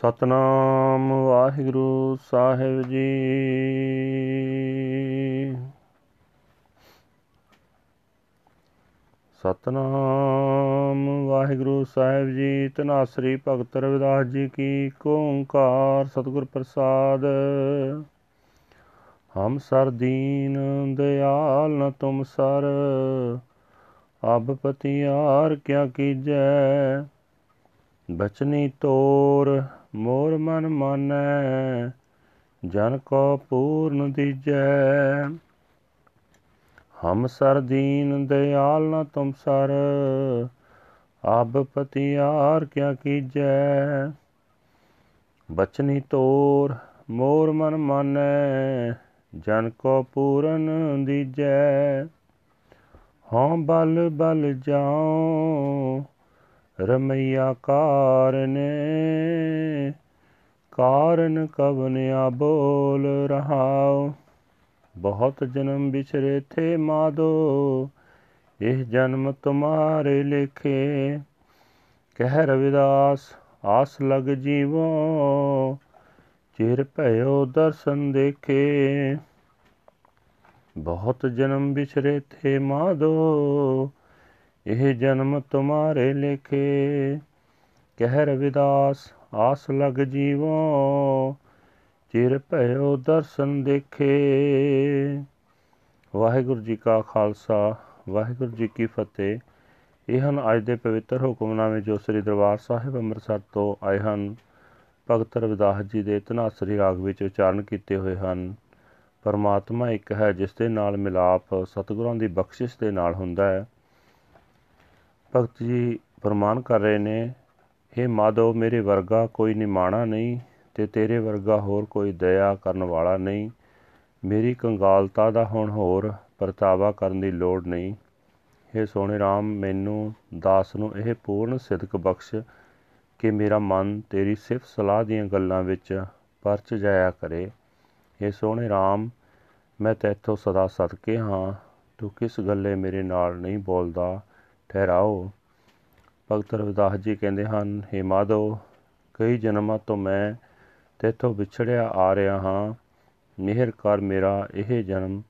ਸਤਨਾਮ ਵਾਹਿਗੁਰੂ ਸਾਹਿਬ ਜੀ। ਸਤਨਾਮ ਵਾਹਿਗੁਰੂ ਸਾਹਿਬ ਜੀ ਤਨਾਸਰੀ ਭਗਤ ਰਵਿਦਾਸ ਜੀ ਕੀ ਓੰਕਾਰ ਸਤਿਗੁਰ ਪ੍ਰਸਾਦ। ਹਮ ਸਰ ਦੀਨ ਦਿਆਲ ਨ ਤੁਮ ਸਰ, ਅਬ ਪਤਿਆਰ ਕਿਆ ਕੀਜੈ, ਬਚਨੀ ਤੋਰ ਮੋਰ ਮਨ ਮਾਨੈ, ਜਨ ਕੋ ਪੂਰਨ ਦੀਜੈ। ਹਮ ਸਰ ਦੀਨ ਦਿਆਲ ਨ ਤੁਮ ਸਰ ਆਬ ਪਤਿਆਰ ਕਿਆ ਕੀਜੈ। ਬਚਨੀ ਤੋਰ ਮੋਰ ਮਨ ਮਾਨੈ, ਜਨ ਕੋ ਪੂਰਨ ਦੀਜੈ। ਹਾਂ ਬਲ ਬਲ ਜਾਉ, ਰਮਈਆ ਕਾਰਨੇ। ਕਾਰਨ ਕਵਨਿਆ ਬੋਲ ਰਹਾਉ। ਬਹੁਤ ਜਨਮ ਵਿਚਰੇ ਥੇ ਮਾਦੋ, ਇਹ ਜਨਮ ਤੁਮਾਰੇ ਲਿਖੇ। ਕਹਿ ਰਵਿਦਾਸ, ਆਸ ਲਗ ਜੀਵੋ, ਚਿਰ ਭਇਓ ਦਰਸ਼ਨ ਦੇਖੇ। ਬਹੁਤ ਜਨਮ ਵਿਚਰੇ ਥੇ ਮਾਦੋ, ਇਹ ਜਨਮ ਤੁਮਾਰੇ ਲਿਖੇ। ਕਹਿ ਰਵਿਦਾਸ ਆਸ ਲਗ ਜੀਵੋ, ਚਿਰ ਭਇਓ ਦਰਸ਼ਨ ਦੇਖੇ। ਵਾਹਿਗੁਰੂ ਜੀ ਕਾ ਖਾਲਸਾ, ਵਾਹਿਗੁਰੂ ਜੀ ਕੀ ਫਤਿਹ। ਇਹ ਹਨ ਅੱਜ ਦੇ ਪਵਿੱਤਰ ਹੁਕਮਨਾਮੇ ਜੋ ਸ੍ਰੀ ਦਰਬਾਰ ਸਾਹਿਬ ਅੰਮ੍ਰਿਤਸਰ ਤੋਂ ਆਏ ਹਨ। ਭਗਤ ਰਵਿਦਾਸ ਜੀ ਦੇ ਤਨਾਸਰੀ ਰਾਗ ਵਿੱਚ ਉਚਾਰਨ ਕੀਤੇ ਹੋਏ ਹਨ। ਪਰਮਾਤਮਾ ਇੱਕ ਹੈ ਜਿਸ ਦੇ ਨਾਲ ਮਿਲਾਪ ਸਤਿਗੁਰਾਂ ਦੀ ਬਖਸ਼ਿਸ਼ ਦੇ ਨਾਲ ਹੁੰਦਾ ਹੈ। ਭਗਤ ਜੀ ਪ੍ਰਮਾਨ ਕਰ ਰਹੇ ਨੇ हे ਮਾਧੋ ਮੇਰੇ ਵਰਗਾ ਕੋਈ ਨਿਮਾਣਾ ਨਹੀਂ ਤੇ ਤੇਰੇ ਵਰਗਾ ਹੋਰ ਕੋਈ ਦਇਆ ਕਰਨ ਵਾਲਾ ਨਹੀਂ ਮੇਰੀ ਕੰਗਾਲਤਾ ਦਾ ਹੁਣ ਹੋਰ ਪਰਤਾਵਾ ਕਰਨ ਦੀ ਲੋੜ ਨਹੀਂ हे ਸੋਹਣੇ RAM ਮੈਨੂੰ ਦਾਸ ਨੂੰ ਇਹ ਪੂਰਨ ਸਿਦਕ ਬਖਸ਼ ਕਿ ਮੇਰਾ ਮਨ ਤੇਰੀ ਸਿਫਤ ਸਲਾਹ ਦੀਆਂ ਗੱਲਾਂ ਵਿੱਚ ਪਰਚ ਜਾਇਆ ਕਰੇ हे ਸੋਹਣੇ RAM ਮੈਂ ਤੇਥੋਂ ਸਦਾ ਸਦਕੇ ਹਾਂ ਤੂੰ ਕਿਸ ਗੱਲੇ ਮੇਰੇ ਨਾਲ ਨਹੀਂ ਬੋਲਦਾ ਠਹਿਰਾਓ ਭਗਤ ਰਵਿਦਾਸ ਜੀ ਕਹਿੰਦੇ ਹਨ, ਹੇ ਮਾਧੋ ਕਈ ਜਨਮਾਂ ਤੋਂ ਮੈਂ ਤੇਥੋਂ ਵਿਛੜਿਆ ਆ ਰਿਹਾ ਹਾਂ। ਮਿਹਰ ਕਰ ਮੇਰਾ ਇਹ ਜਨਮ,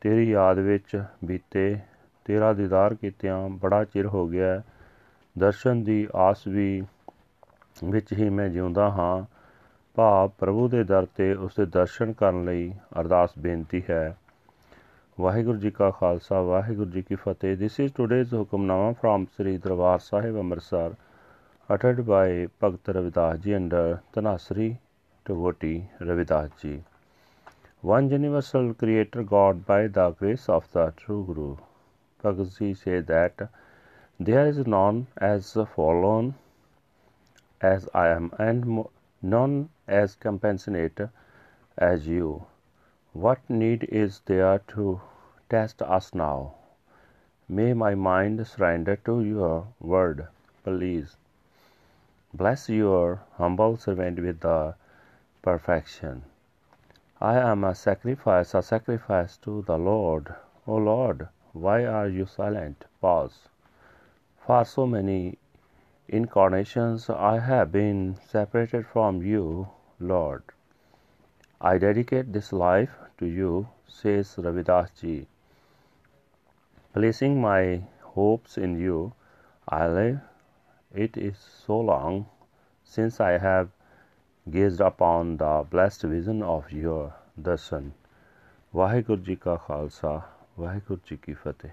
ਤੇਰੀ ਯਾਦ ਵਿੱਚ ਬੀਤੇ, ਤੇਰਾ ਦੀਦਾਰ ਕੀਤਿਆਂ ਬੜਾ ਚਿਰ ਹੋ ਗਿਆ। ਦਰਸ਼ਨ ਦੀ ਆਸ ਵੀ ਵਿੱਚ ਹੀ ਮੈਂ ਜਿਉਂਦਾ ਹਾਂ। ਭਾਵ ਪ੍ਰਭੂ ਦੇ ਦਰ ਤੇ ਉਸ ਦੇ ਦਰਸ਼ਨ ਕਰਨ ਲਈ ਅਰਦਾਸ ਬੇਨਤੀ ਹੈ। ਵਾਹਿਗੁਰੂ ਜੀ ਕਾ ਖਾਲਸਾ ਵਾਹਿਗੁਰੂ ਜੀ ਕੀ ਫਤਿਹ this is today's Hukamnama from Sri Darbar Sahib Amritsar uttered by Bhagat Ravidas ji under Tanasri devotee Ravidas ji. One universal creator God by the grace of the true Guru. Bhagat ji say that there is none as fallen as I am and none as compassionate as you. What need is there to test us now? May my mind surrender to your word, please. Bless your humble servant with the perfection. I am a sacrifice, a sacrifice to the Lord. O Lord, why are you silent? Pause. For so many incarnations I have been separated from you, Lord. I dedicate this life to you, says Ravidas ji. Placing my hopes in you, I live it is so long since I have gazed upon the blessed vision of your darshan. Waheguru ji ਕਾ ਖਾਲਸਾ ਵਾਹਿਗੁਰੂ ਜੀ ਕੀ ਫਤਿਹ